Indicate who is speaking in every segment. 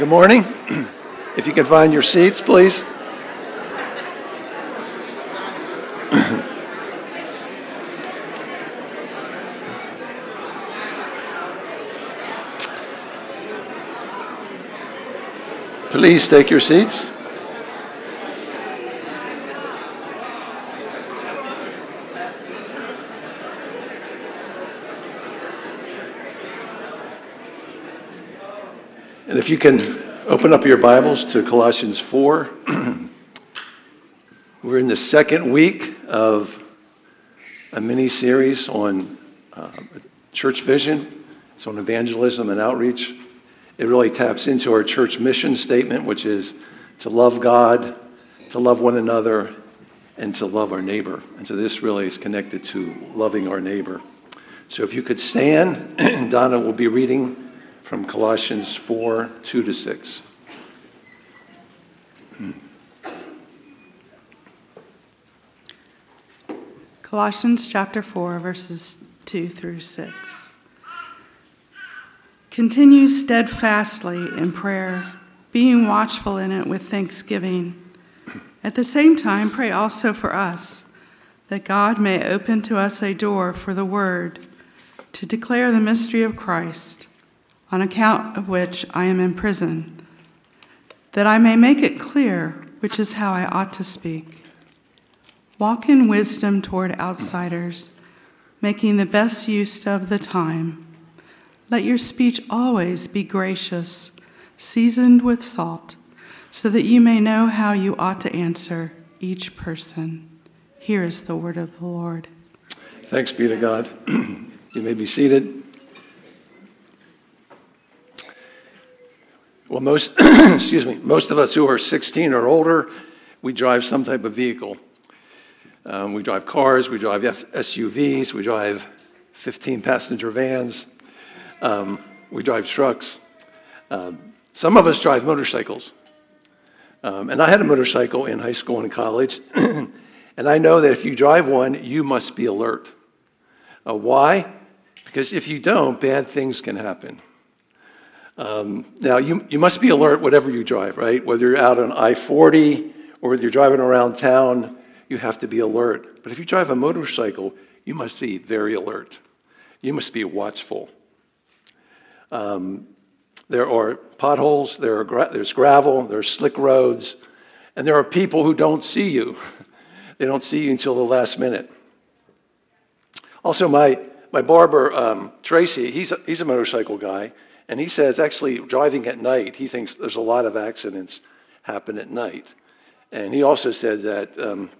Speaker 1: good morning. If you can find your seats, please. Please take your seats. And if you can open up your Bibles to Colossians 4. We're in the second week of a mini series on uh, church vision, it's on evangelism and outreach. It really taps into our church mission statement, which is to love God, to love one another, and to love our neighbor. And so this really is connected to loving our neighbor. So if you could stand, Donna will be reading from Colossians 4 2 to 6.
Speaker 2: Colossians chapter 4, verses 2 through 6. Continue steadfastly in prayer, being watchful in it with thanksgiving. At the same time, pray also for us, that God may open to us a door for the word to declare the mystery of Christ on account of which I am in prison, that I may make it clear which is how I ought to speak. Walk in wisdom toward outsiders, making the best use of the time. Let your speech always be gracious, seasoned with salt, so that you may know how you ought to answer each person. Here is the word of the Lord.
Speaker 1: Thanks be to God. you may be seated. Well, most, excuse me, most of us who are 16 or older, we drive some type of vehicle. Um, we drive cars, we drive SUVs, we drive 15 passenger vans, um, we drive trucks. Um, some of us drive motorcycles. Um, and I had a motorcycle in high school and college. and I know that if you drive one, you must be alert. Uh, why? Because if you don't, bad things can happen. Um, now, you, you must be alert whatever you drive, right? Whether you're out on I 40 or whether you're driving around town, you have to be alert. But if you drive a motorcycle, you must be very alert. You must be watchful. Um, there are potholes, there are gra- there's gravel, there's slick roads, and there are people who don't see you. they don't see you until the last minute. Also, my, my barber, um, Tracy, he's a, he's a motorcycle guy. And he says, actually, driving at night, he thinks there's a lot of accidents happen at night. And he also said that um,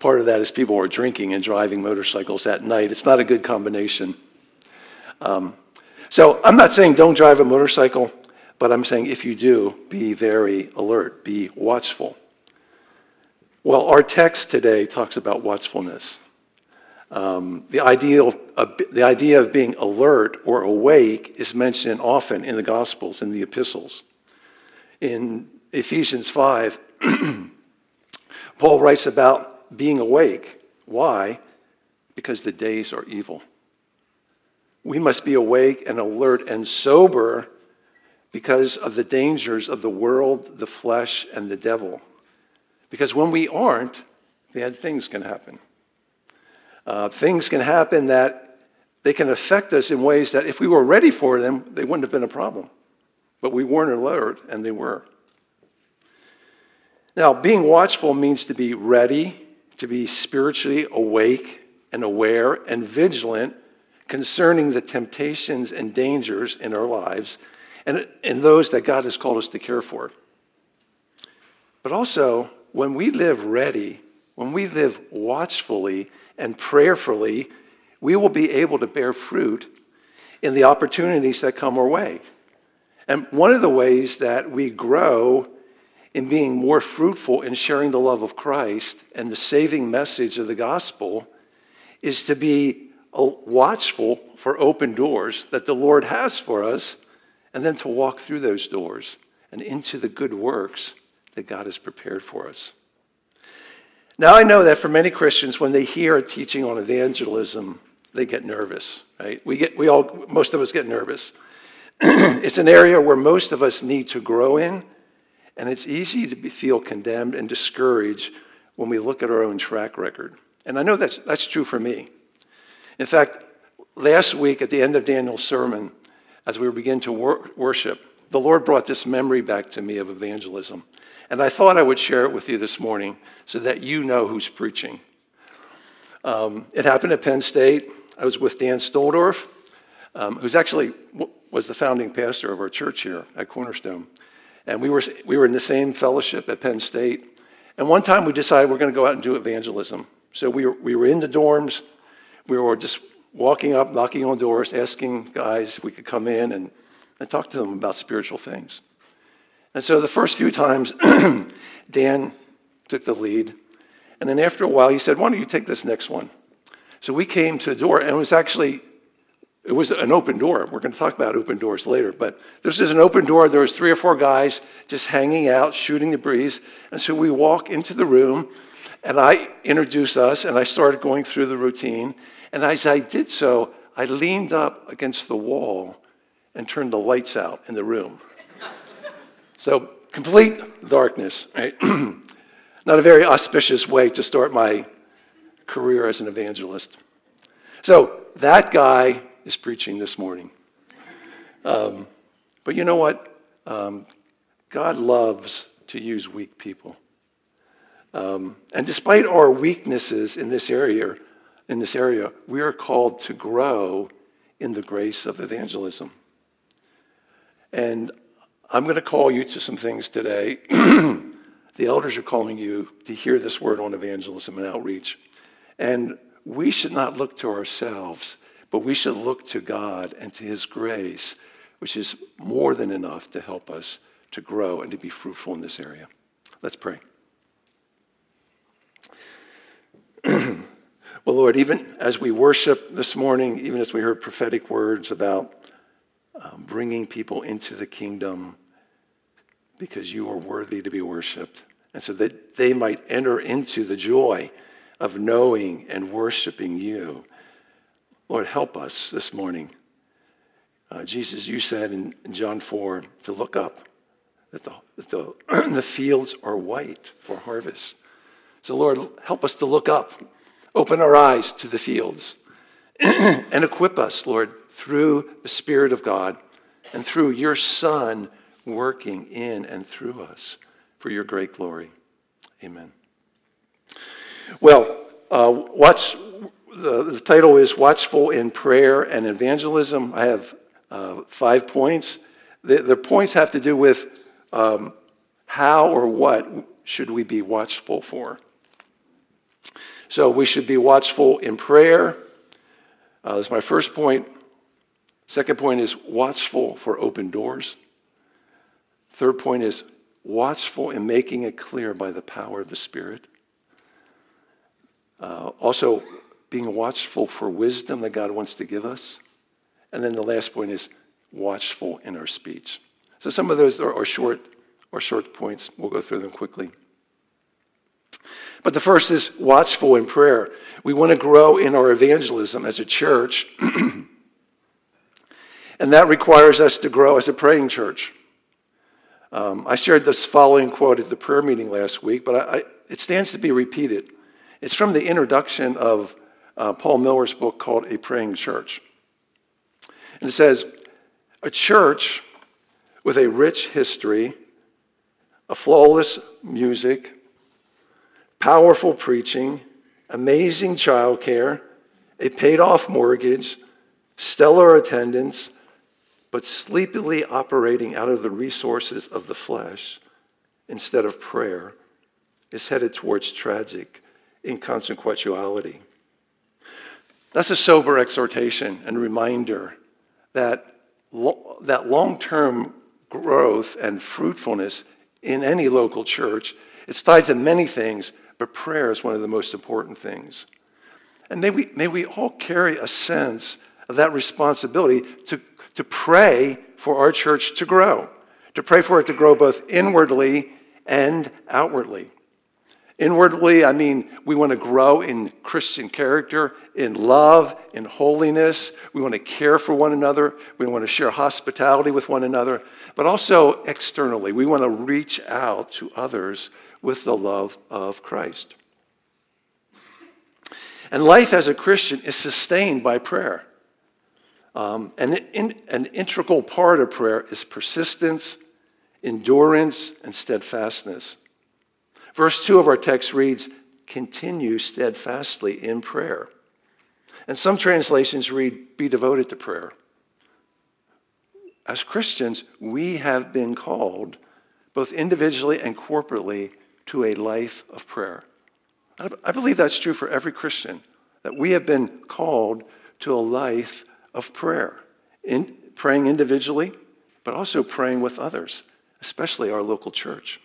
Speaker 1: part of that is people are drinking and driving motorcycles at night. It's not a good combination. Um, so I'm not saying don't drive a motorcycle, but I'm saying if you do, be very alert, be watchful. Well, our text today talks about watchfulness. Um, the, idea of, the idea of being alert or awake is mentioned often in the Gospels, in the epistles. In Ephesians 5, Paul writes about being awake. Why? Because the days are evil. We must be awake and alert and sober because of the dangers of the world, the flesh, and the devil. Because when we aren't, bad things can happen. Uh, things can happen that they can affect us in ways that if we were ready for them, they wouldn't have been a problem. But we weren't alert, and they were. Now, being watchful means to be ready, to be spiritually awake and aware and vigilant concerning the temptations and dangers in our lives and, and those that God has called us to care for. But also, when we live ready, when we live watchfully and prayerfully, we will be able to bear fruit in the opportunities that come our way. And one of the ways that we grow in being more fruitful in sharing the love of Christ and the saving message of the gospel is to be uh, watchful for open doors that the Lord has for us, and then to walk through those doors and into the good works that God has prepared for us. Now, I know that for many Christians, when they hear a teaching on evangelism, they get nervous, right? We, get, we all, most of us get nervous. it's an area where most of us need to grow in, and it's easy to be, feel condemned and discouraged when we look at our own track record. And I know that's, that's true for me. In fact, last week at the end of Daniel's sermon, as we were beginning to wor- worship, the Lord brought this memory back to me of evangelism. And I thought I would share it with you this morning so that you know who's preaching. Um, it happened at Penn State. I was with Dan Stoldorf, um, who's actually was the founding pastor of our church here at Cornerstone. And we were, we were in the same fellowship at Penn State. And one time we decided we're going to go out and do evangelism. So we were, we were in the dorms. We were just walking up, knocking on doors, asking guys if we could come in and, and talk to them about spiritual things. And so the first few times, Dan took the lead. And then after a while, he said, Why don't you take this next one? So we came to the door, and it was actually it was an open door. We're going to talk about open doors later, but this is an open door. There was three or four guys just hanging out, shooting the breeze. And so we walk into the room, and I introduce us, and I started going through the routine. And as I did so, I leaned up against the wall and turned the lights out in the room. So complete darkness, right? Not a very auspicious way to start my career as an evangelist. So that guy is preaching this morning. Um, but you know what? Um, God loves to use weak people. Um, and despite our weaknesses in this area, in this area, we are called to grow in the grace of evangelism. And I'm going to call you to some things today. the elders are calling you to hear this word on evangelism and outreach. And we should not look to ourselves, but we should look to God and to His grace, which is more than enough to help us to grow and to be fruitful in this area. Let's pray. well, Lord, even as we worship this morning, even as we heard prophetic words about um, bringing people into the kingdom because you are worthy to be worshiped, and so that they might enter into the joy of knowing and worshiping you. Lord, help us this morning. Uh, Jesus, you said in, John 4 to look up, that, the, that the, the fields are white for harvest. So, Lord, help us to look up, open our eyes to the fields, and equip us, Lord, through the Spirit of God and through your Son working in and through us for your great glory. Amen. Well, uh, watch, the, the, title is Watchful in Prayer and Evangelism. I have uh, five points. The, the, points have to do with um, how or what should we be watchful for. So we should be watchful in prayer. Uh, that's my first point. Second point is watchful for open doors. Third point is watchful in making it clear by the power of the Spirit. Uh, also, being watchful for wisdom that God wants to give us. And then the last point is watchful in our speech. So some of those are, are short, are short points. We'll go through them quickly. But the first is watchful in prayer. We want to grow in our evangelism as a church, and that requires us to grow as a praying church. Um, I shared this following quote at the prayer meeting last week, but I, I, it stands to be repeated. It's from the introduction of uh, Paul Miller's book called A Praying Church. And it says, A church with a rich history, a flawless music, powerful preaching, amazing childcare, a paid off mortgage, stellar attendance, but sleepily operating out of the resources of the flesh instead of prayer is headed towards tragic inconsequentiality. That's a sober exhortation and reminder that, lo- that long term growth and fruitfulness in any local church, it's tied to many things, but prayer is one of the most important things. And may we, may we all carry a sense of that responsibility to, to pray for our church to grow, to pray for it to grow both inwardly and outwardly. Inwardly, I mean, we want to grow in Christian character, in love, in holiness. We want to care for one another. We want to share hospitality with one another. But also externally, we want to reach out to others with the love of Christ. And life as a Christian is sustained by prayer. Um, and in, an integral part of prayer is persistence, endurance, and steadfastness. Verse 2 of our text reads, Continue steadfastly in prayer. And some translations read, Be devoted to prayer. As Christians, we have been called, both individually and corporately, to a life of prayer. I believe that's true for every Christian, that we have been called to a life of prayer, in, praying individually, but also praying with others, especially our local church.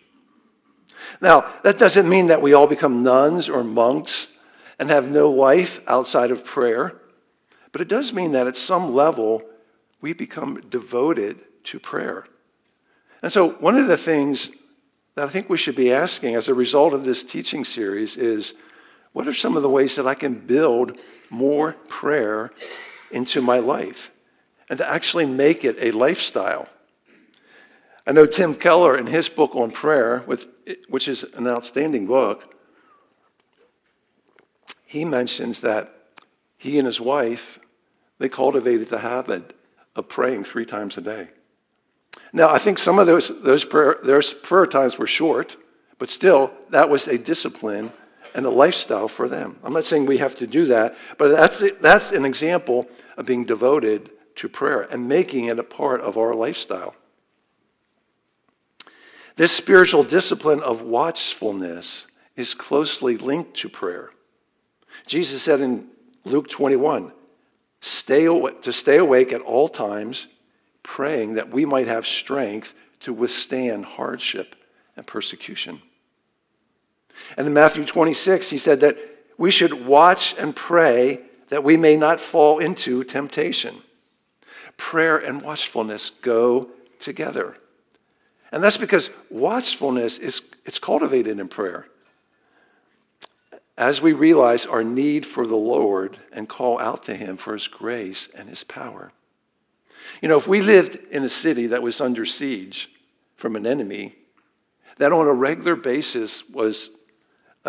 Speaker 1: Now, that doesn't mean that we all become nuns or monks and have no life outside of prayer, but it does mean that at some level we become devoted to prayer. And so, one of the things that I think we should be asking as a result of this teaching series is what are some of the ways that I can build more prayer into my life and to actually make it a lifestyle? I know Tim Keller, in his book on prayer, which is an outstanding book, he mentions that he and his wife, they cultivated the habit of praying three times a day. Now, I think some of those, those prayer, those prayer times were short, but still, that was a discipline and a lifestyle for them. I'm not saying we have to do that, but that's, that's an example of being devoted to prayer and making it a part of our lifestyle. This spiritual discipline of watchfulness is closely linked to prayer. Jesus said in Luke 21, stay to stay awake at all times, praying that we might have strength to withstand hardship and persecution. And in Matthew 26, he said that we should watch and pray that we may not fall into temptation. Prayer and watchfulness go together. And that's because watchfulness is it's cultivated in prayer. As we realize our need for the Lord and call out to him for his grace and his power. You know, if we lived in a city that was under siege from an enemy, that on a regular basis was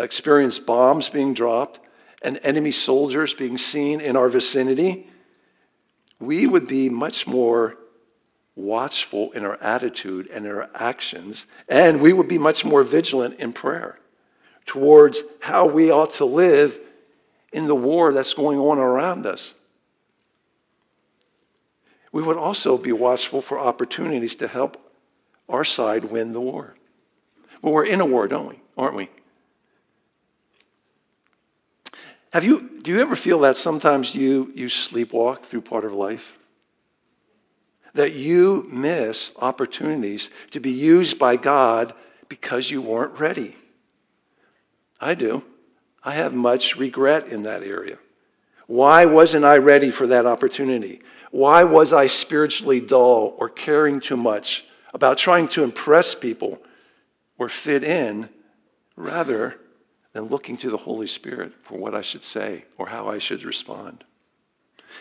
Speaker 1: experienced bombs being dropped and enemy soldiers being seen in our vicinity, we would be much more watchful in our attitude and in our actions, and we would be much more vigilant in prayer towards how we ought to live in the war that's going on around us. We would also be watchful for opportunities to help our side win the war. Well, we're in a war, don't we? Aren't we? Have you, do you ever feel that sometimes you, you sleepwalk through part of life? that you miss opportunities to be used by God because you weren't ready. I do. I have much regret in that area. Why wasn't I ready for that opportunity? Why was I spiritually dull or caring too much about trying to impress people or fit in rather than looking to the Holy Spirit for what I should say or how I should respond?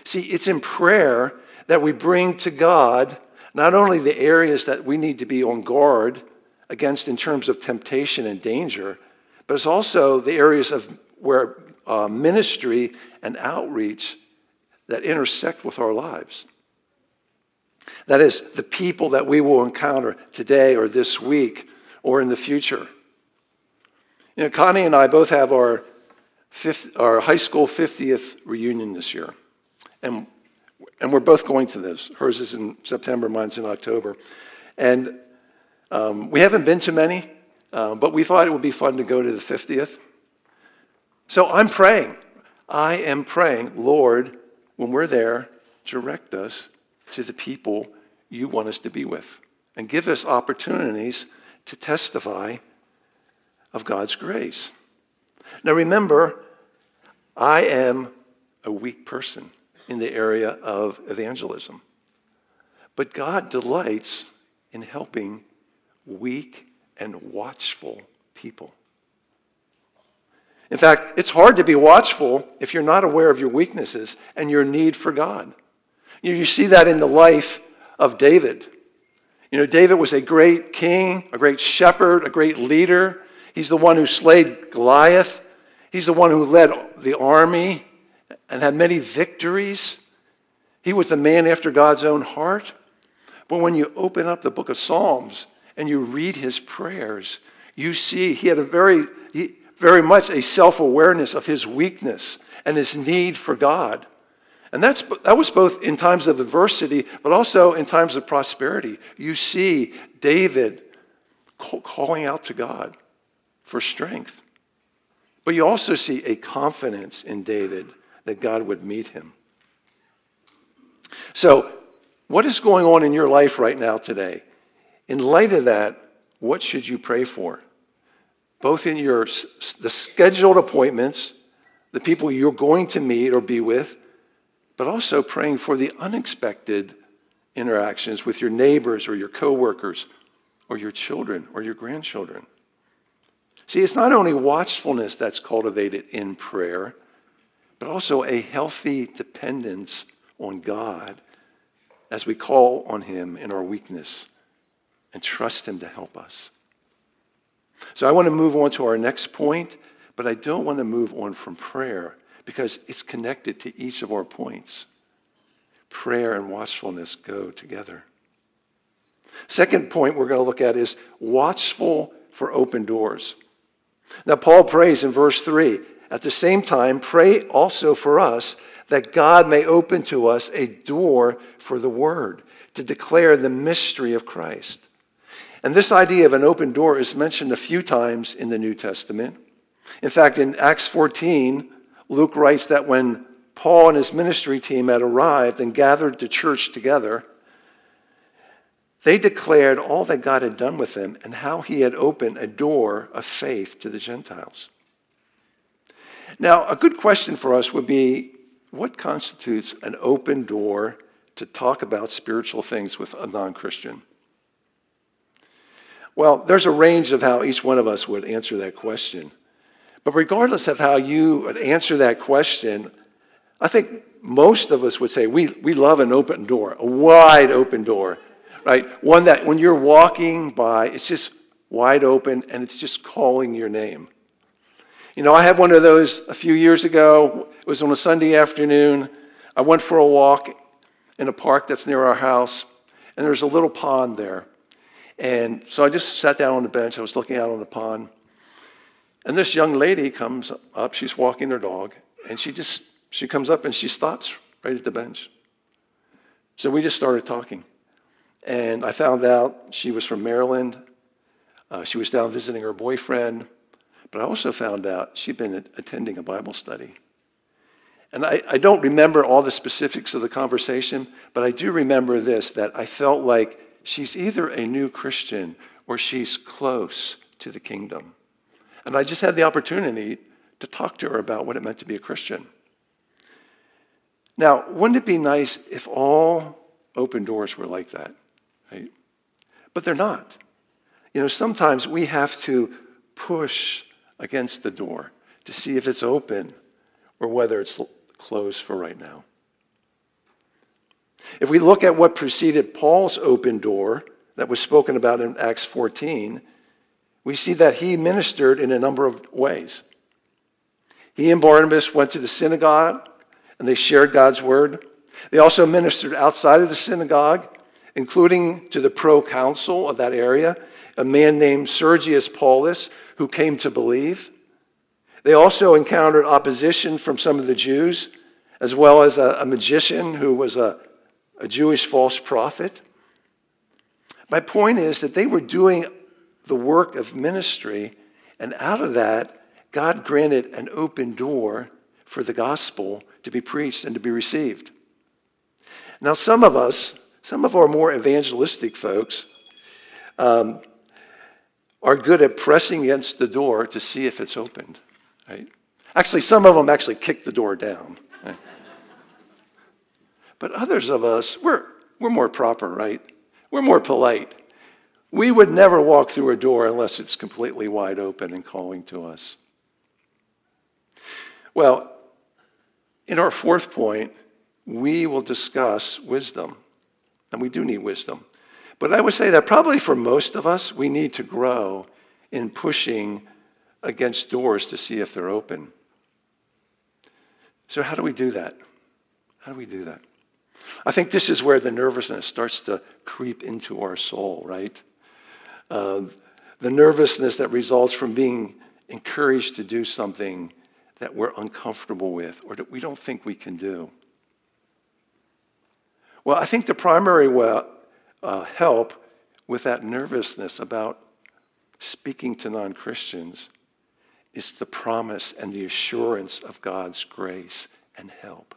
Speaker 1: See, it's in prayer that we bring to God not only the areas that we need to be on guard against in terms of temptation and danger, but it's also the areas of where uh, ministry and outreach that intersect with our lives. That is, the people that we will encounter today or this week or in the future. You know, Connie and I both have our, fifth, our high school 50th reunion this year. And and we're both going to this. Hers is in September, mine's in October. And um, we haven't been to many, uh, but we thought it would be fun to go to the 50th. So I'm praying. I am praying, Lord, when we're there, direct us to the people you want us to be with and give us opportunities to testify of God's grace. Now remember, I am a weak person in the area of evangelism. But God delights in helping weak and watchful people. In fact, it's hard to be watchful if you're not aware of your weaknesses and your need for God. You, you see that in the life of David. You know, David was a great king, a great shepherd, a great leader. He's the one who slayed Goliath. He's the one who led the army and had many victories. He was the man after God's own heart. But when you open up the book of Psalms and you read his prayers, you see he had a very, very much a self awareness of his weakness and his need for God. And that's, that was both in times of adversity, but also in times of prosperity. You see David calling out to God for strength. But you also see a confidence in David that God would meet him. So, what is going on in your life right now today? In light of that, what should you pray for? Both in your the scheduled appointments, the people you're going to meet or be with, but also praying for the unexpected interactions with your neighbors or your coworkers or your children or your grandchildren. See, it's not only watchfulness that's cultivated in prayer, but also a healthy dependence on God as we call on Him in our weakness and trust Him to help us. So I want to move on to our next point, but I don't want to move on from prayer because it's connected to each of our points. Prayer and watchfulness go together. Second point we're going to look at is watchful for open doors. Now, Paul prays in verse 3 at the same time, pray also for us that God may open to us a door for the word to declare the mystery of Christ. And this idea of an open door is mentioned a few times in the New Testament. In fact, in Acts 14, Luke writes that when Paul and his ministry team had arrived and gathered the church together, they declared all that God had done with them and how he had opened a door of faith to the Gentiles. Now, a good question for us would be what constitutes an open door to talk about spiritual things with a non Christian? Well, there's a range of how each one of us would answer that question. But regardless of how you would answer that question, I think most of us would say we, we love an open door, a wide open door, right? One that when you're walking by, it's just wide open and it's just calling your name. You know, I had one of those a few years ago. It was on a Sunday afternoon. I went for a walk in a park that's near our house, and there's a little pond there. And so I just sat down on the bench. I was looking out on the pond. And this young lady comes up, she's walking her dog, and she just she comes up and she stops right at the bench. So we just started talking. And I found out she was from Maryland. Uh, she was down visiting her boyfriend. But I also found out she'd been attending a Bible study. And I, I don't remember all the specifics of the conversation, but I do remember this that I felt like she's either a new Christian or she's close to the kingdom. And I just had the opportunity to talk to her about what it meant to be a Christian. Now, wouldn't it be nice if all open doors were like that? Right? But they're not. You know, sometimes we have to push against the door to see if it's open or whether it's closed for right now. If we look at what preceded Paul's open door that was spoken about in Acts 14, we see that he ministered in a number of ways. He and Barnabas went to the synagogue and they shared God's word. They also ministered outside of the synagogue, including to the proconsul of that area, a man named Sergius Paulus, who came to believe. They also encountered opposition from some of the Jews, as well as a, a magician who was a, a Jewish false prophet. My point is that they were doing the work of ministry. And out of that, God granted an open door for the gospel to be preached and to be received. Now, some of us, some of our more evangelistic folks, um, are good at pressing against the door to see if it's opened. Right? Actually, some of them actually kick the door down. Right? But others of us, we're, we're more proper, right? We're more polite. We would never walk through a door unless it's completely wide open and calling to us. Well, in our fourth point, we will discuss wisdom. And we do need wisdom. But I would say that probably for most of us, we need to grow in pushing against doors to see if they're open. So, how do we do that? How do we do that? I think this is where the nervousness starts to creep into our soul, right? Uh, the nervousness that results from being encouraged to do something that we're uncomfortable with or that we don't think we can do. Well, I think the primary uh, help with that nervousness about speaking to non Christians is the promise and the assurance of God's grace and help.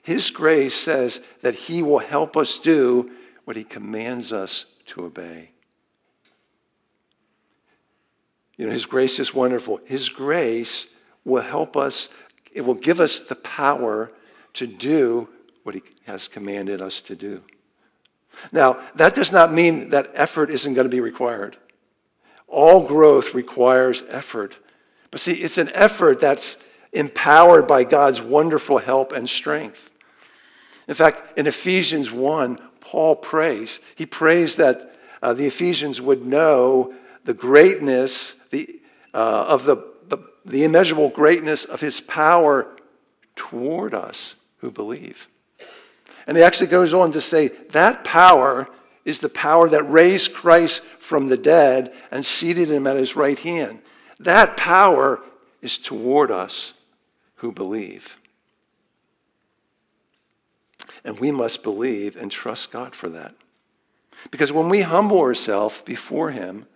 Speaker 1: His grace says that He will help us do what He commands us to obey. You know, His grace is wonderful. His grace will help us, it will give us the power to do what He has commanded us to do. Now, that does not mean that effort isn't going to be required. All growth requires effort. But see, it's an effort that's empowered by God's wonderful help and strength. In fact, in Ephesians 1, Paul prays. He prays that uh, the Ephesians would know the greatness the, uh, of the, the, the immeasurable greatness of his power toward us who believe. And he actually goes on to say that power is the power that raised Christ from the dead and seated him at his right hand. That power is toward us who believe. And we must believe and trust God for that. Because when we humble ourselves before him,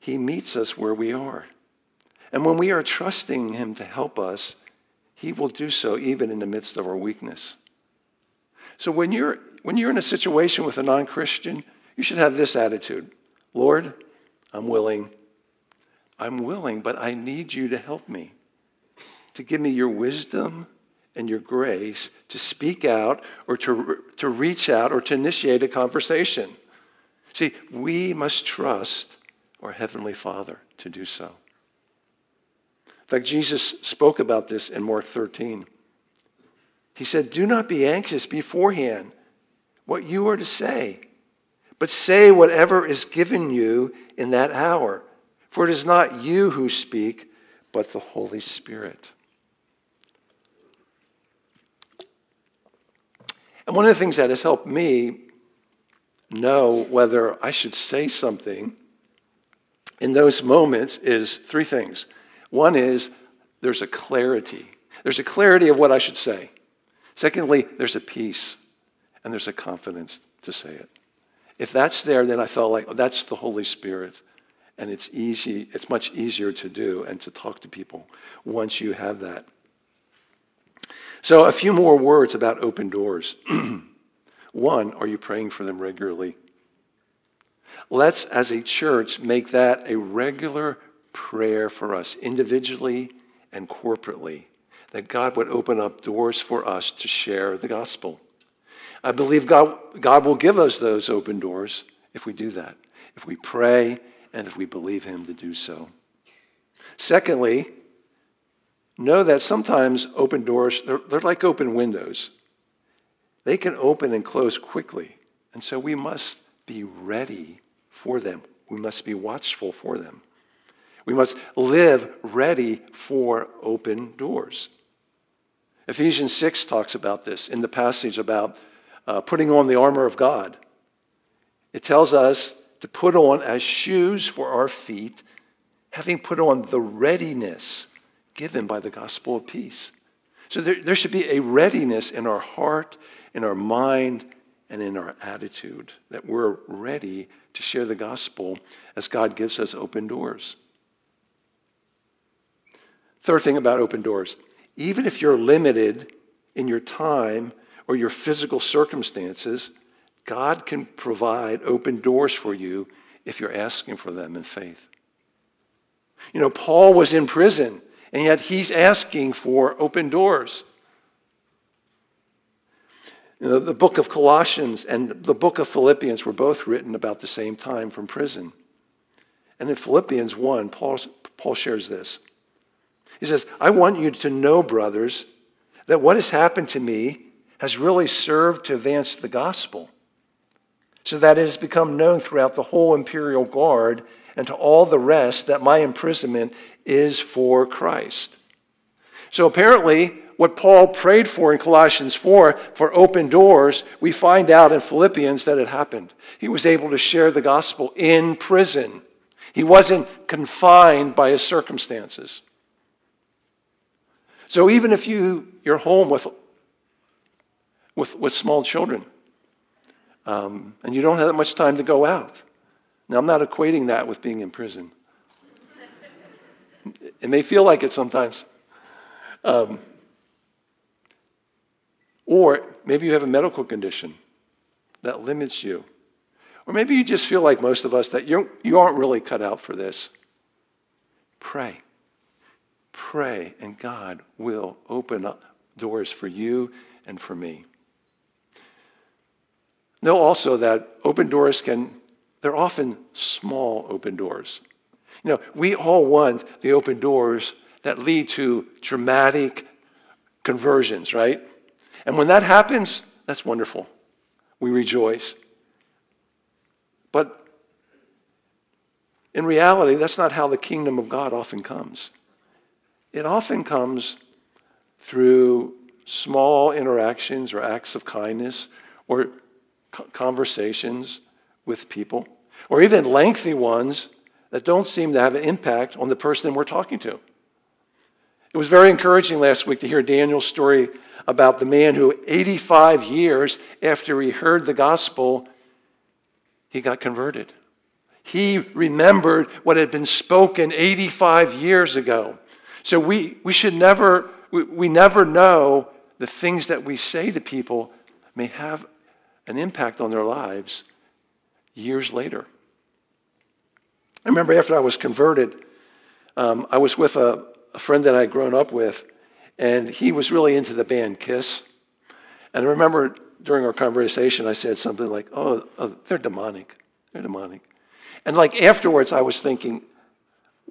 Speaker 1: he meets us where we are. And when we are trusting him to help us, he will do so even in the midst of our weakness. So when you're, when you're in a situation with a non Christian, you should have this attitude Lord, I'm willing. I'm willing, but I need you to help me, to give me your wisdom and your grace to speak out or to, to reach out or to initiate a conversation. See, we must trust our Heavenly Father to do so. In fact, Jesus spoke about this in Mark 13. He said, Do not be anxious beforehand what you are to say, but say whatever is given you in that hour. For it is not you who speak, but the Holy Spirit. And one of the things that has helped me know whether I should say something in those moments is three things. One is there's a clarity. There's a clarity of what I should say. Secondly, there's a peace and there's a confidence to say it. If that's there, then I felt like oh, that's the Holy Spirit. And it's easy, it's much easier to do and to talk to people once you have that. So, a few more words about open doors. One, are you praying for them regularly? Let's, as a church, make that a regular prayer for us, individually and corporately that God would open up doors for us to share the gospel. I believe God, God will give us those open doors if we do that, if we pray and if we believe Him to do so. Secondly, know that sometimes open doors, they're, they're like open windows. They can open and close quickly. And so we must be ready for them. We must be watchful for them. We must live ready for open doors. Ephesians 6 talks about this in the passage about uh, putting on the armor of God. It tells us to put on as shoes for our feet, having put on the readiness given by the gospel of peace. So there, there should be a readiness in our heart, in our mind, and in our attitude that we're ready to share the gospel as God gives us open doors. Third thing about open doors even if you're limited in your time or your physical circumstances, God can provide open doors for you if you're asking for them in faith. You know, Paul was in prison, and yet he's asking for open doors. You know, the book of Colossians and the book of Philippians were both written about the same time from prison. And in Philippians 1, Paul, Paul shares this. He says, I want you to know, brothers, that what has happened to me has really served to advance the gospel, so that it has become known throughout the whole imperial guard and to all the rest that my imprisonment is for Christ. So apparently, what Paul prayed for in Colossians 4 for open doors, we find out in Philippians that it happened. He was able to share the gospel in prison. He wasn't confined by his circumstances. So even if you, you're home with, with, with small children um, and you don't have that much time to go out, now I'm not equating that with being in prison. It may feel like it sometimes. Um, or maybe you have a medical condition that limits you. Or maybe you just feel like most of us that you're, you aren't really cut out for this. Pray. Pray, and God will open up doors for you and for me. Know also that open doors can, they're often small open doors. You know, we all want the open doors that lead to dramatic conversions, right? And when that happens, that's wonderful. We rejoice. But in reality, that's not how the kingdom of God often comes. It often comes through small interactions or acts of kindness or conversations with people, or even lengthy ones that don't seem to have an impact on the person we're talking to. It was very encouraging last week to hear Daniel's story about the man who, 85 years after he heard the gospel, he got converted. He remembered what had been spoken 85 years ago. So we, we should never, we, we never know the things that we say to people may have an impact on their lives years later. I remember after I was converted, um, I was with a, a friend that I'd grown up with, and he was really into the band Kiss. And I remember during our conversation, I said something like, oh, oh, they're demonic. They're demonic. And like afterwards, I was thinking,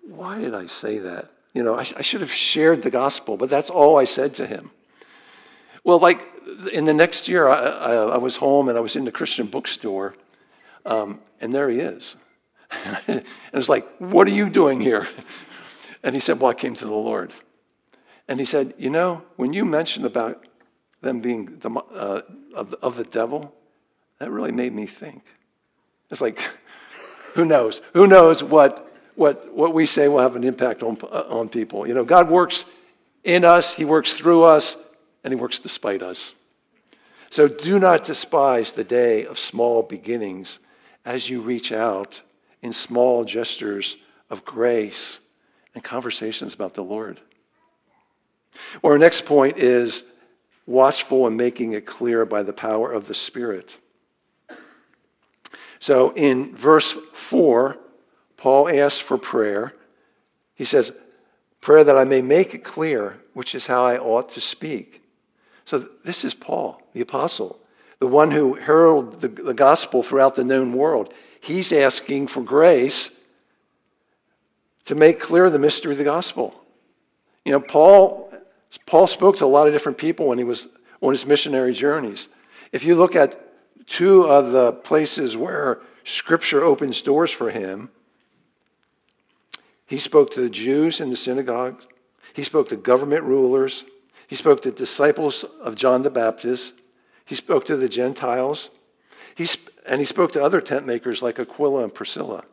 Speaker 1: why did I say that? You know, I, I should have shared the gospel, but that's all I said to him. Well, like in the next year, I, I, I was home and I was in the Christian bookstore, um, and there he is. and it's like, what are you doing here? And he said, well, I came to the Lord. And he said, you know, when you mentioned about them being the, uh, of, of the devil, that really made me think. It's like, who knows? Who knows what, what, what we say will have an impact on, uh, on people? You know, God works in us, He works through us, and He works despite us. So do not despise the day of small beginnings as you reach out in small gestures of grace and conversations about the Lord. Or our next point is watchful and making it clear by the power of the Spirit. So in verse 4, Paul asks for prayer. He says, Prayer that I may make it clear, which is how I ought to speak. So this is Paul, the apostle, the one who heralded the, the gospel throughout the known world. He's asking for grace to make clear the mystery of the gospel. You know, Paul, Paul spoke to a lot of different people when he was on his missionary journeys. If you look at two of the places where Scripture opens doors for him, he spoke to the Jews in the synagogue, he spoke to government rulers, he spoke to disciples of John the Baptist, he spoke to the Gentiles, he sp- and he spoke to other tent makers like Aquila and Priscilla.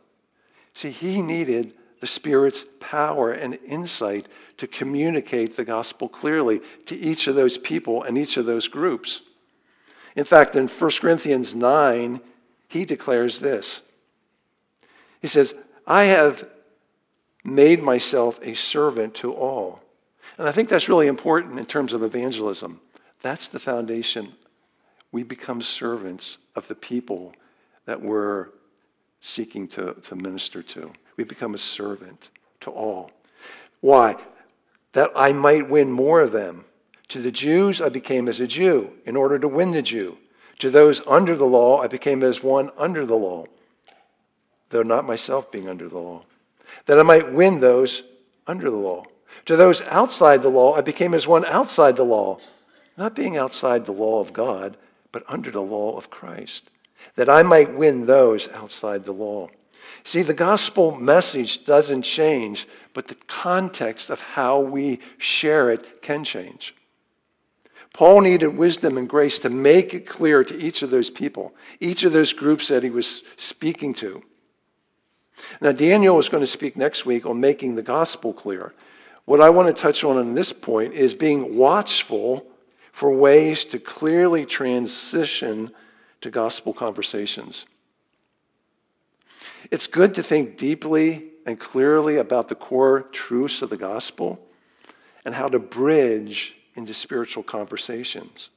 Speaker 1: See, he needed the Spirit's power and insight to communicate the gospel clearly to each of those people and each of those groups. In fact, in 1 Corinthians 9, he declares this. He says, I have made myself a servant to all. And I think that's really important in terms of evangelism. That's the foundation. We become servants of the people that we're seeking to, to minister to. We become a servant to all. Why? That I might win more of them. To the Jews, I became as a Jew in order to win the Jew. To those under the law, I became as one under the law, though not myself being under the law, that I might win those under the law. To those outside the law, I became as one outside the law, not being outside the law of God, but under the law of Christ, that I might win those outside the law. See, the gospel message doesn't change, but the context of how we share it can change. Paul needed wisdom and grace to make it clear to each of those people, each of those groups that he was speaking to. Now, Daniel is going to speak next week on making the gospel clear. What I want to touch on in this point is being watchful for ways to clearly transition to gospel conversations. It's good to think deeply and clearly about the core truths of the gospel and how to bridge into spiritual conversations.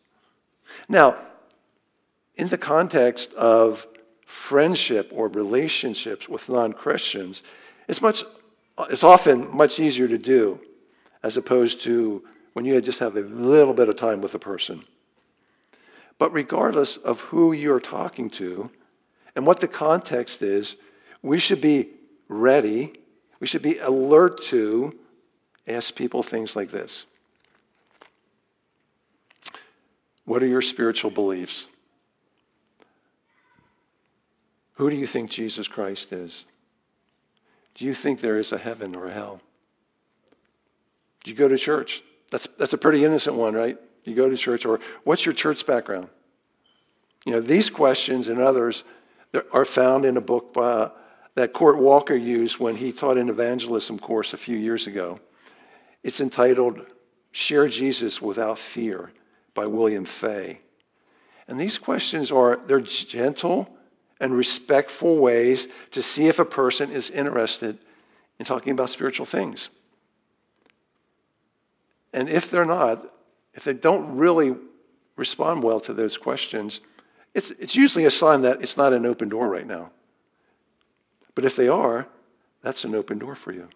Speaker 1: Now, in the context of friendship or relationships with non-Christians, it's much it's often much easier to do as opposed to when you just have a little bit of time with a person. But regardless of who you're talking to and what the context is, we should be ready, we should be alert to ask people things like this What are your spiritual beliefs? Who do you think Jesus Christ is? Do you think there is a heaven or a hell? Do you go to church? That's, that's a pretty innocent one, right? You go to church, or what's your church background? You know, these questions and others are found in a book by, that Court Walker used when he taught an evangelism course a few years ago. It's entitled Share Jesus Without Fear by William Fay. And these questions are, they're gentle and respectful ways to see if a person is interested in talking about spiritual things. And if they're not, if they don't really respond well to those questions, it's, it's usually a sign that it's not an open door right now. But if they are, that's an open door for you.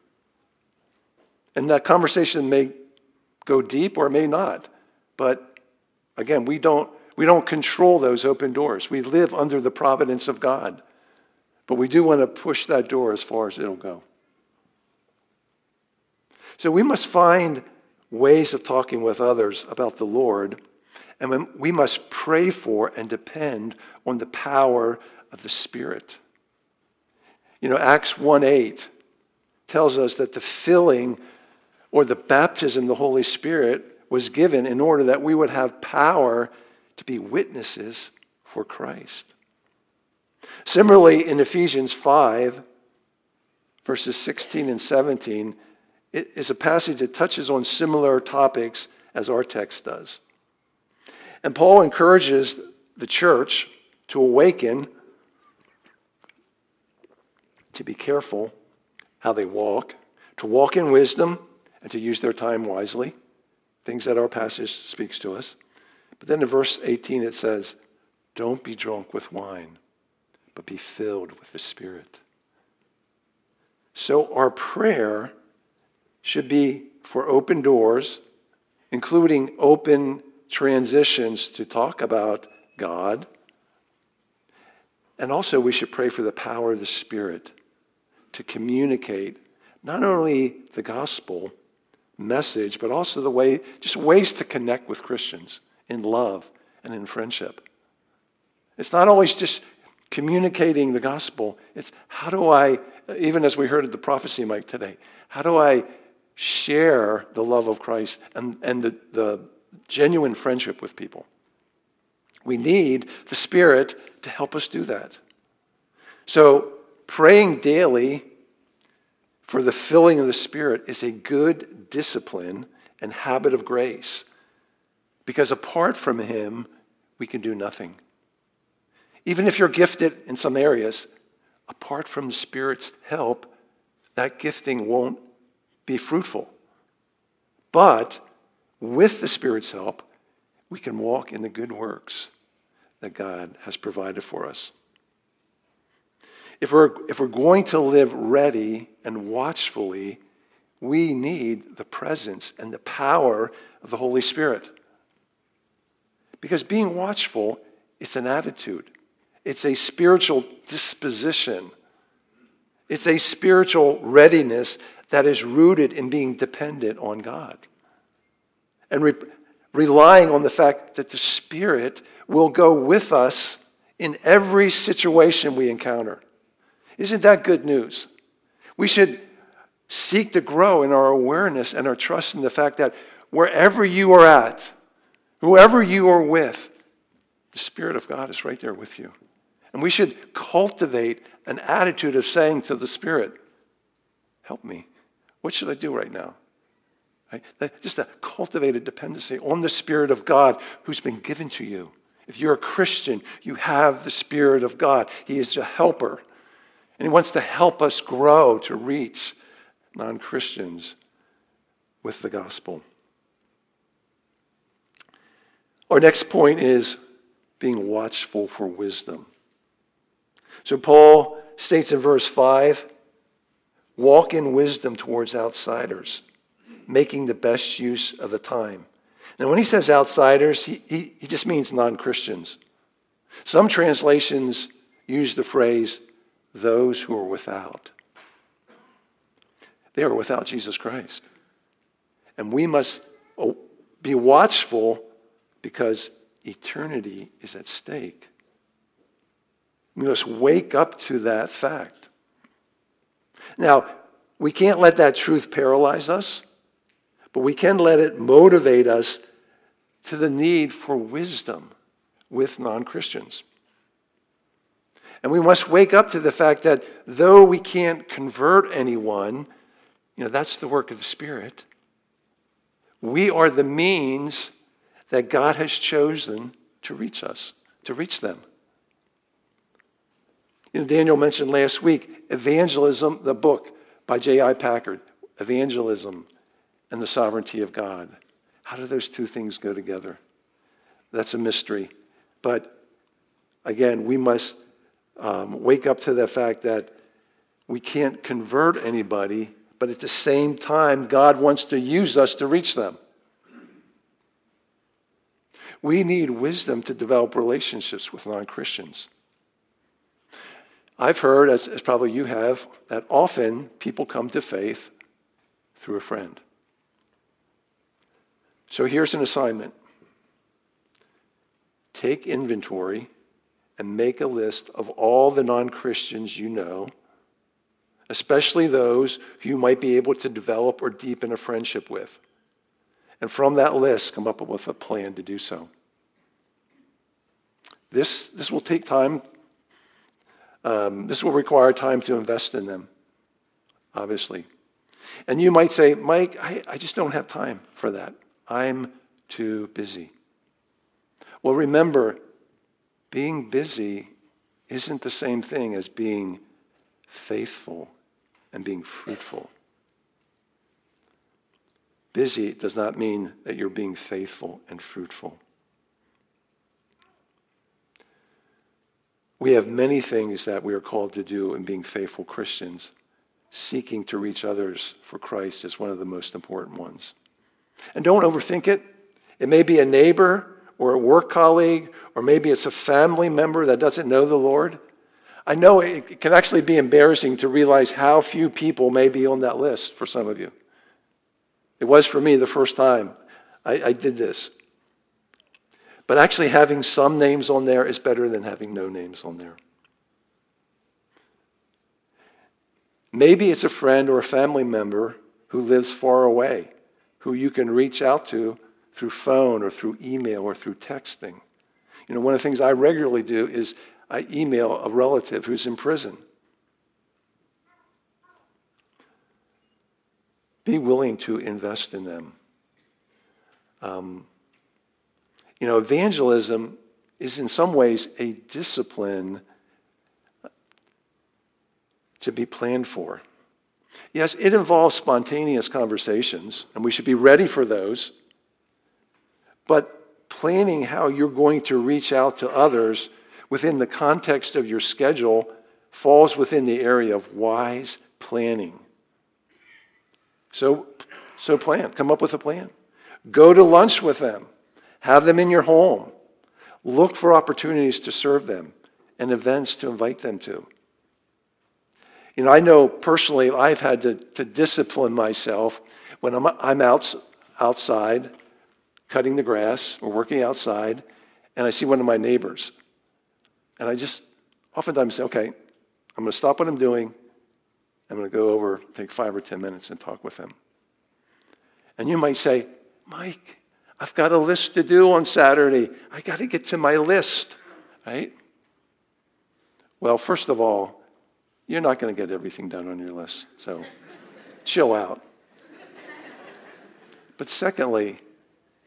Speaker 1: And that conversation may go deep or may not. But Again, we don't, we don't control those open doors. We live under the providence of God. But we do want to push that door as far as it'll go. So we must find ways of talking with others about the Lord, and we must pray for and depend on the power of the Spirit. You know, Acts 1 8 tells us that the filling or the baptism of the Holy Spirit was given in order that we would have power to be witnesses for Christ. Similarly, in Ephesians 5, verses 16 and 17, it is a passage that touches on similar topics as our text does. And Paul encourages the church to awaken, to be careful how they walk, to walk in wisdom, and to use their time wisely things that our passage speaks to us. But then in verse 18 it says, Don't be drunk with wine, but be filled with the Spirit. So our prayer should be for open doors, including open transitions to talk about God. And also, we should pray for the power of the Spirit to communicate not only the gospel, message, but also the way, just ways to connect with Christians in love and in friendship. It's not always just communicating the gospel, it's how do I, even as we heard at the prophecy mic today, how do I share the love of Christ and, and the, the genuine friendship with people? We need the Spirit to help us do that. So, praying daily for the filling of the Spirit is a good discipline and habit of grace. Because apart from Him, we can do nothing. Even if you're gifted in some areas, apart from the Spirit's help, that gifting won't be fruitful. But with the Spirit's help, we can walk in the good works that God has provided for us. If we're, if we're going to live ready and watchfully, we need the presence and the power of the Holy Spirit. Because being watchful, it's an attitude, it's a spiritual disposition, it's a spiritual readiness that is rooted in being dependent on God and re- relying on the fact that the Spirit will go with us in every situation we encounter. Isn't that good news? We should seek to grow in our awareness and our trust in the fact that wherever you are at, whoever you are with, the Spirit of God is right there with you. And we should cultivate an attitude of saying to the Spirit, Help me. What should I do right now? Right? Just a cultivated dependency on the Spirit of God who's been given to you. If you're a Christian, you have the Spirit of God. He is a helper. And He wants to help us grow to reach non Christians with the gospel. Our next point is being watchful for wisdom. So Paul states in verse 5 walk in wisdom towards outsiders, making the best use of the time. Now, when he says outsiders, he, he, he just means non Christians. Some translations use the phrase those who are without. They are without Jesus Christ. And we must oh, be watchful because eternity is at stake. We must wake up to that fact. Now, we can't let that truth paralyze us, but we can let it motivate us to the need for wisdom with non Christians. And we must wake up to the fact that though we can't convert anyone, you know, that's the work of the Spirit. We are the means that God has chosen to reach us, to reach them. You know, Daniel mentioned last week Evangelism, the book by J.I. Packer, Evangelism and the Sovereignty of God. How do those two things go together? That's a mystery. But again, we must um, wake up to the fact that we can't convert anybody, but at the same time, God wants to use us to reach them. We need wisdom to develop relationships with non Christians. I've heard, as, as, probably you have, that often people come to faith through a friend. So here's an assignment take inventory and make a list of all the non Christians you know, especially those you might be able to develop or deepen a friendship with. And from that list, come up with a plan to do so. This, this will take time. Um, this will require time to invest in them, obviously. And you might say, Mike, I, I just don't have time for that. I'm too busy. Well, remember, being busy isn't the same thing as being faithful and being fruitful. Busy does not mean that you're being faithful and fruitful. We have many things that we are called to do in being faithful Christians. Seeking to reach others for Christ is one of the most important ones. And don't overthink it. It may be a neighbor or a work colleague, or maybe it's a family member that doesn't know the Lord. I know it can actually be embarrassing to realize how few people may be on that list for some of you. It was for me the first time I, I did this. But actually, having some names on there is better than having no names on there. Maybe it's a friend or a family member who lives far away, who you can reach out to through phone or through email or through texting. You know, one of the things I regularly do is I email a relative who's in prison. Be willing to invest in them. Um, you know, evangelism is in some ways a discipline to be planned for. Yes, it involves spontaneous conversations, and we should be ready for those. But planning how you're going to reach out to others within the context of your schedule falls within the area of wise planning. So, so plan. Come up with a plan. Go to lunch with them. Have them in your home. Look for opportunities to serve them and events to invite them to. You know, I know personally I've had to, to discipline myself when I'm, I'm out, outside cutting the grass or working outside and I see one of my neighbors. And I just oftentimes say, okay, I'm going to stop what I'm doing. I'm going to go over, take five or 10 minutes and talk with them. And you might say, Mike, I've got a list to do on Saturday. I got to get to my list, right? Well, first of all, you're not going to get everything done on your list, so chill out. But secondly,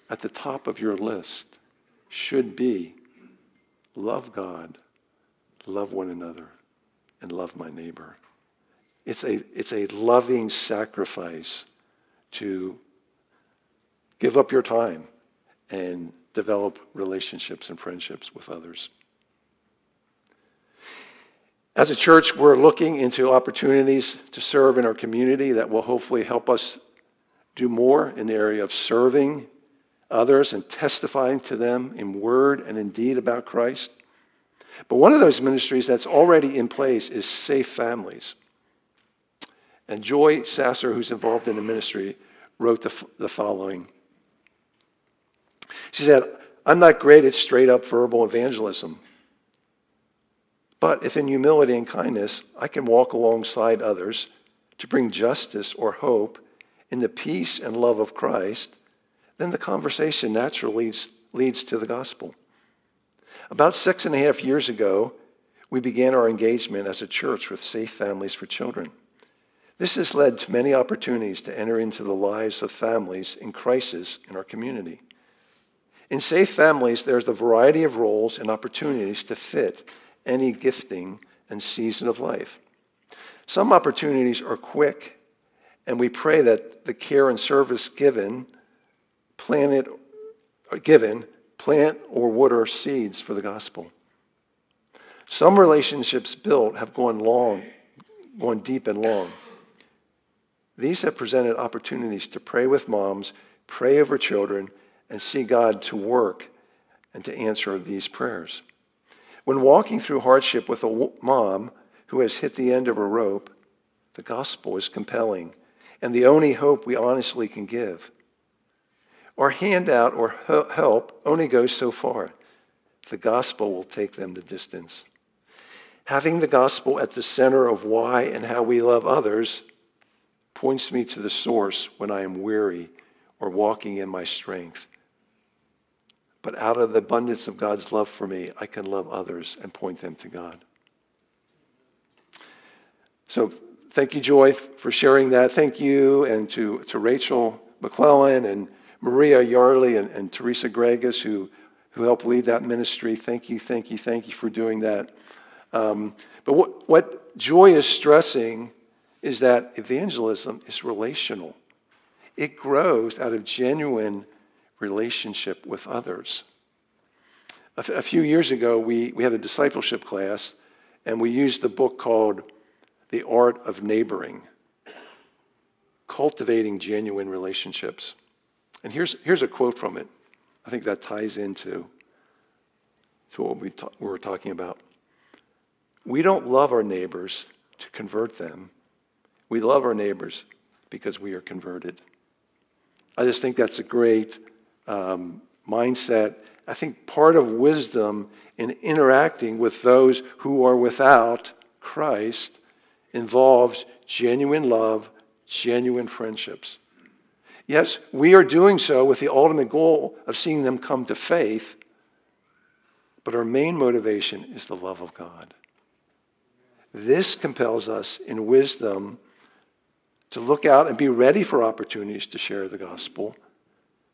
Speaker 1: at the top of your list should be love God, love one another, and love my neighbor. It's a, it's a loving sacrifice to give up your time and develop relationships and friendships with others. As a church, we're looking into opportunities to serve in our community that will hopefully help us do more in the area of serving others and testifying to them in word and in deed about Christ. But one of those ministries that's already in place is Safe Families. And Joy Sasser, who's involved in the ministry, wrote the, the following. She said, I'm not great at straight up verbal evangelism. But if in humility and kindness I can walk alongside others to bring justice or hope in the peace and love of Christ, then the conversation naturally leads, leads to the gospel. About six and a half years ago, we began our engagement as a church with Safe Families for Children. This has led to many opportunities to enter into the lives of families in crisis in our community. In Safe Families, there's a variety of roles and opportunities to fit any gifting and season of life. Some opportunities are quick, and we pray that the care and service given, planted, given, plant or water seeds for the gospel. Some relationships built have gone long, gone deep and long. These have presented opportunities to pray with moms, pray over children, and see God to work and to answer these prayers. When walking through hardship with a mom who has hit the end of a rope, the gospel is compelling and the only hope we honestly can give. Our handout or help only goes so far. The gospel will take them the distance. Having the gospel at the center of why and how we love others points me to the source when I am weary or walking in my strength. But out of the abundance of God's love for me, I can love others and point them to God. So thank you, Joy, for sharing that. Thank you and to, to Rachel McClellan and Maria Yarley and, and Teresa Gregas who, who helped lead that ministry. Thank you, thank you, thank you for doing that. Um, but what, what Joy is stressing is that evangelism is relational. It grows out of genuine relationship with others. A, f- a few years ago, we, we had a discipleship class, and we used the book called The Art of Neighboring Cultivating Genuine Relationships. And here's, here's a quote from it. I think that ties into to what we, ta- we were talking about. We don't love our neighbors to convert them. We love our neighbors because we are converted. I just think that's a great um, mindset. I think part of wisdom in interacting with those who are without Christ involves genuine love, genuine friendships. Yes, we are doing so with the ultimate goal of seeing them come to faith, but our main motivation is the love of God. This compels us in wisdom to look out and be ready for opportunities to share the gospel.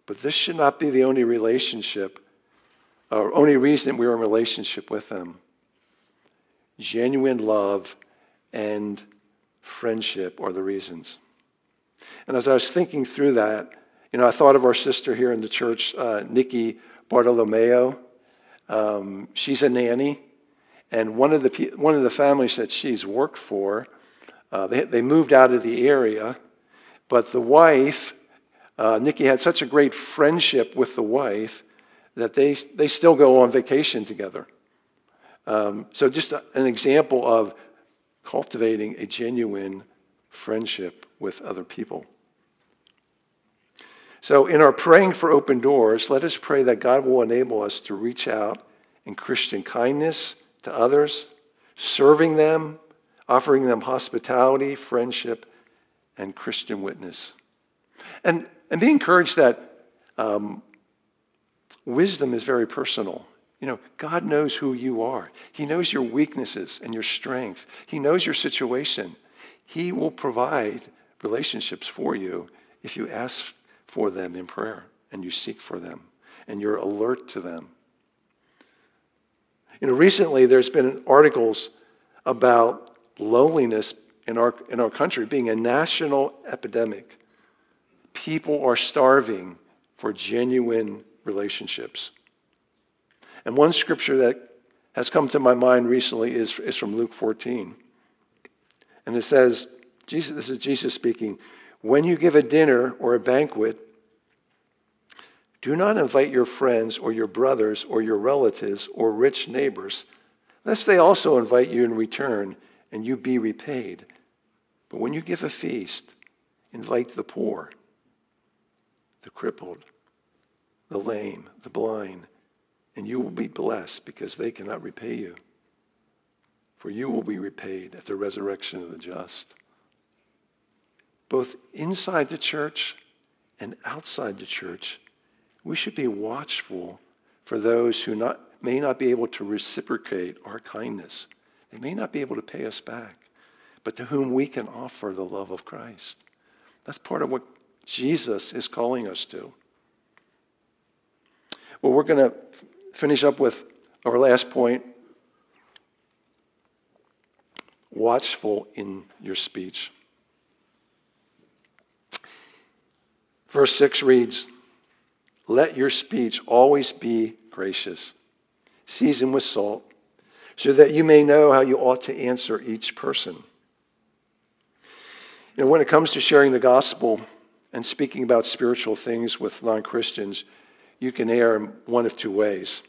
Speaker 1: But this should not be the only relationship or only reason we're in relationship with them. Genuine love and friendship are the reasons. And as I was thinking through that, you know, I thought of our sister here in the church, uh, Nikki Bartolomeo. Um, she's a nanny, and one of the one of the families that she's worked for, uh, they, they moved out of the area, but the wife, uh, Nikki, had such a great friendship with the wife that they they still go on vacation together. Um, so just an example of cultivating a genuine friendship with other people. So, in our praying for open doors, let us pray that God will enable us to reach out in Christian kindness to others, serving them, offering them hospitality, friendship, and Christian witness. And, and be encouraged that um, wisdom is very personal. You know, God knows who you are. He knows your weaknesses and your strength. He knows your situation. He will provide relationships for you if you ask for them in prayer and you seek for them and you're alert to them. You know, recently there's been articles about loneliness in our, in our country being a national epidemic. People are starving for genuine relationships. And one scripture that has come to my mind recently is, is from Luke 14. And it says, Jesus, this is Jesus speaking, when you give a dinner or a banquet, do not invite your friends or your brothers or your relatives or rich neighbors, lest they also invite you in return and you be repaid. But when you give a feast, invite the poor, the crippled, the lame, the blind, and you will be blessed because they cannot repay you. For you will be repaid at the resurrection of the just. Both inside the church and outside the church, we should be watchful for those who not, may not be able to reciprocate our kindness. They may not be able to pay us back, but to whom we can offer the love of Christ. That's part of what Jesus is calling us to. Well, we're going to finish up with our last point watchful in your speech. Verse 6 reads, Let your speech always be gracious, seasoned with salt, so that you may know how you ought to answer each person. You know, when it comes to sharing the gospel and speaking about spiritual things with non Christians, you can err in one of two ways.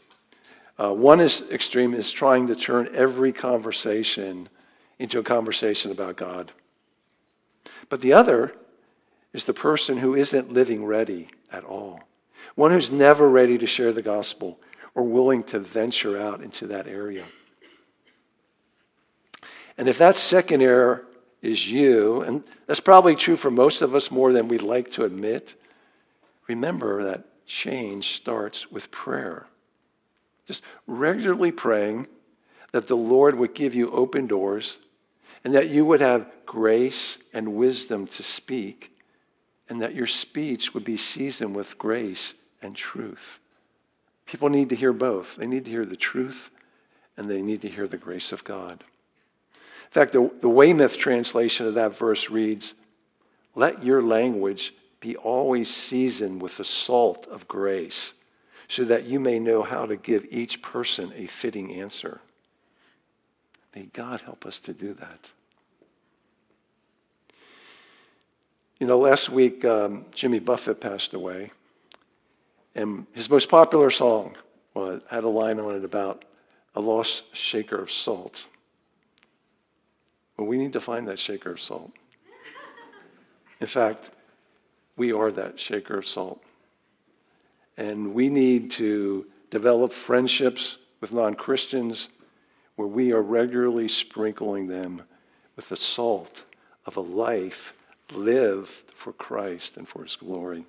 Speaker 1: Uh, one is extreme is trying to turn every conversation into a conversation about God. But the other is the person who isn't living ready at all. One who's never ready to share the gospel or willing to venture out into that area. And if that second error is you, and that's probably true for most of us more than we'd like to admit, remember that change starts with prayer. Just regularly praying that the Lord would give you open doors and that you would have grace and wisdom to speak and that your speech would be seasoned with grace and truth. People need to hear both. They need to hear the truth and they need to hear the grace of God. In fact, the, the Weymouth translation of that verse reads, Let your language be always seasoned with the salt of grace, so that you may know how to give each person a fitting answer. May God help us to do that. You know, last week, um, Jimmy Buffett passed away, and his most popular song well, had a line on it about a lost shaker of salt. Well, we need to find that shaker of salt. In fact, we are that shaker of salt. And we need to develop friendships with non Christians where we are regularly sprinkling them with the salt of a life lived for Christ and for his glory.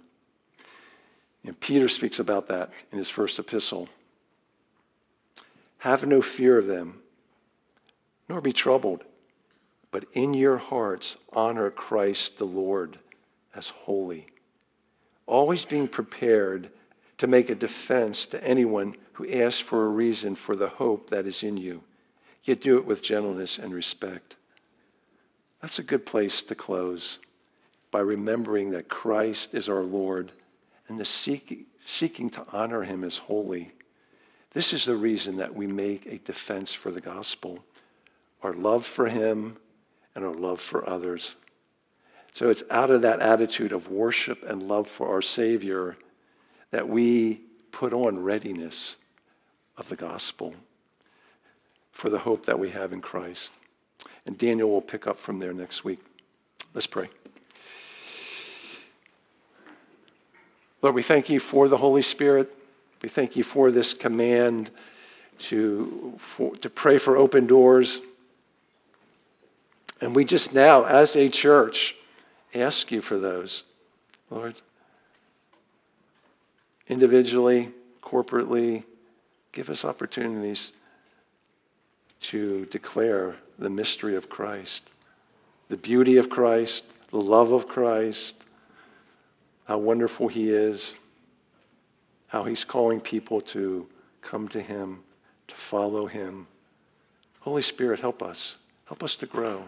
Speaker 1: And Peter speaks about that in his first epistle. Have no fear of them, nor be troubled, but in your hearts honor Christ the Lord as holy, always being prepared to make a defense to anyone who asks for a reason for the hope that is in you, yet do it with gentleness and respect. That's a good place to close by remembering that Christ is our Lord and the seek, seeking to honor him as holy. This is the reason that we make a defense for the gospel our love for him and our love for others. So it's out of that attitude of worship and love for our Savior that we put on readiness of the gospel for the hope that we have in Christ. And Daniel will pick up from there next week. Let's pray. Lord, we thank you for the Holy Spirit. We thank you for this command to, for, to pray for open doors. And we just now, as a church, ask you for those, Lord. Individually, corporately, give us opportunities to declare the mystery of Christ, the beauty of Christ, the love of Christ, how wonderful He is, how He's calling people to come to Him, to follow Him. Holy Spirit, help us. Help us to grow.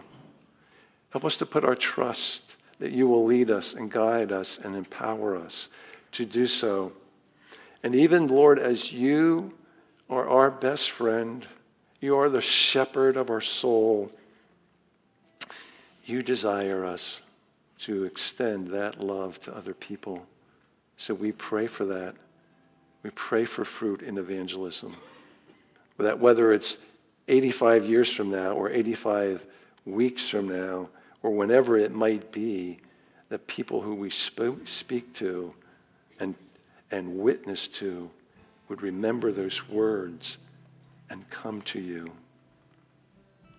Speaker 1: Help us to put our trust that you will lead us and guide us and empower us to do so. And even, Lord, as you are our best friend, you are the shepherd of our soul, you desire us to extend that love to other people. So we pray for that. We pray for fruit in evangelism. That whether it's 85 years from now or 85 weeks from now or whenever it might be, the people who we speak to and, and witness to would remember those words and come to you.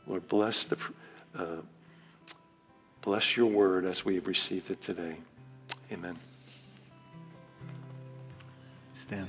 Speaker 1: Lord, bless the. Uh, Bless your word as we have received it today. Amen.
Speaker 3: Stand.